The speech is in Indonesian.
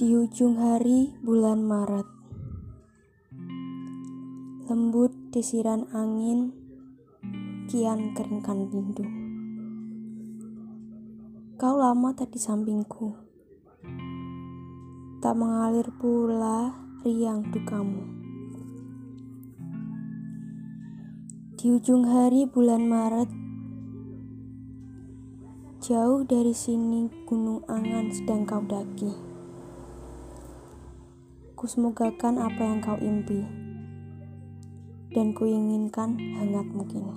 Di ujung hari bulan Maret. Lembut desiran angin Kian keringkan rindu Kau lama tak di sampingku. Tak mengalir pula riang dukamu. Di ujung hari bulan Maret Jauh dari sini gunung angan sedang kau daki. Kusemogakan apa yang kau impi, dan kuinginkan hangatmu kini.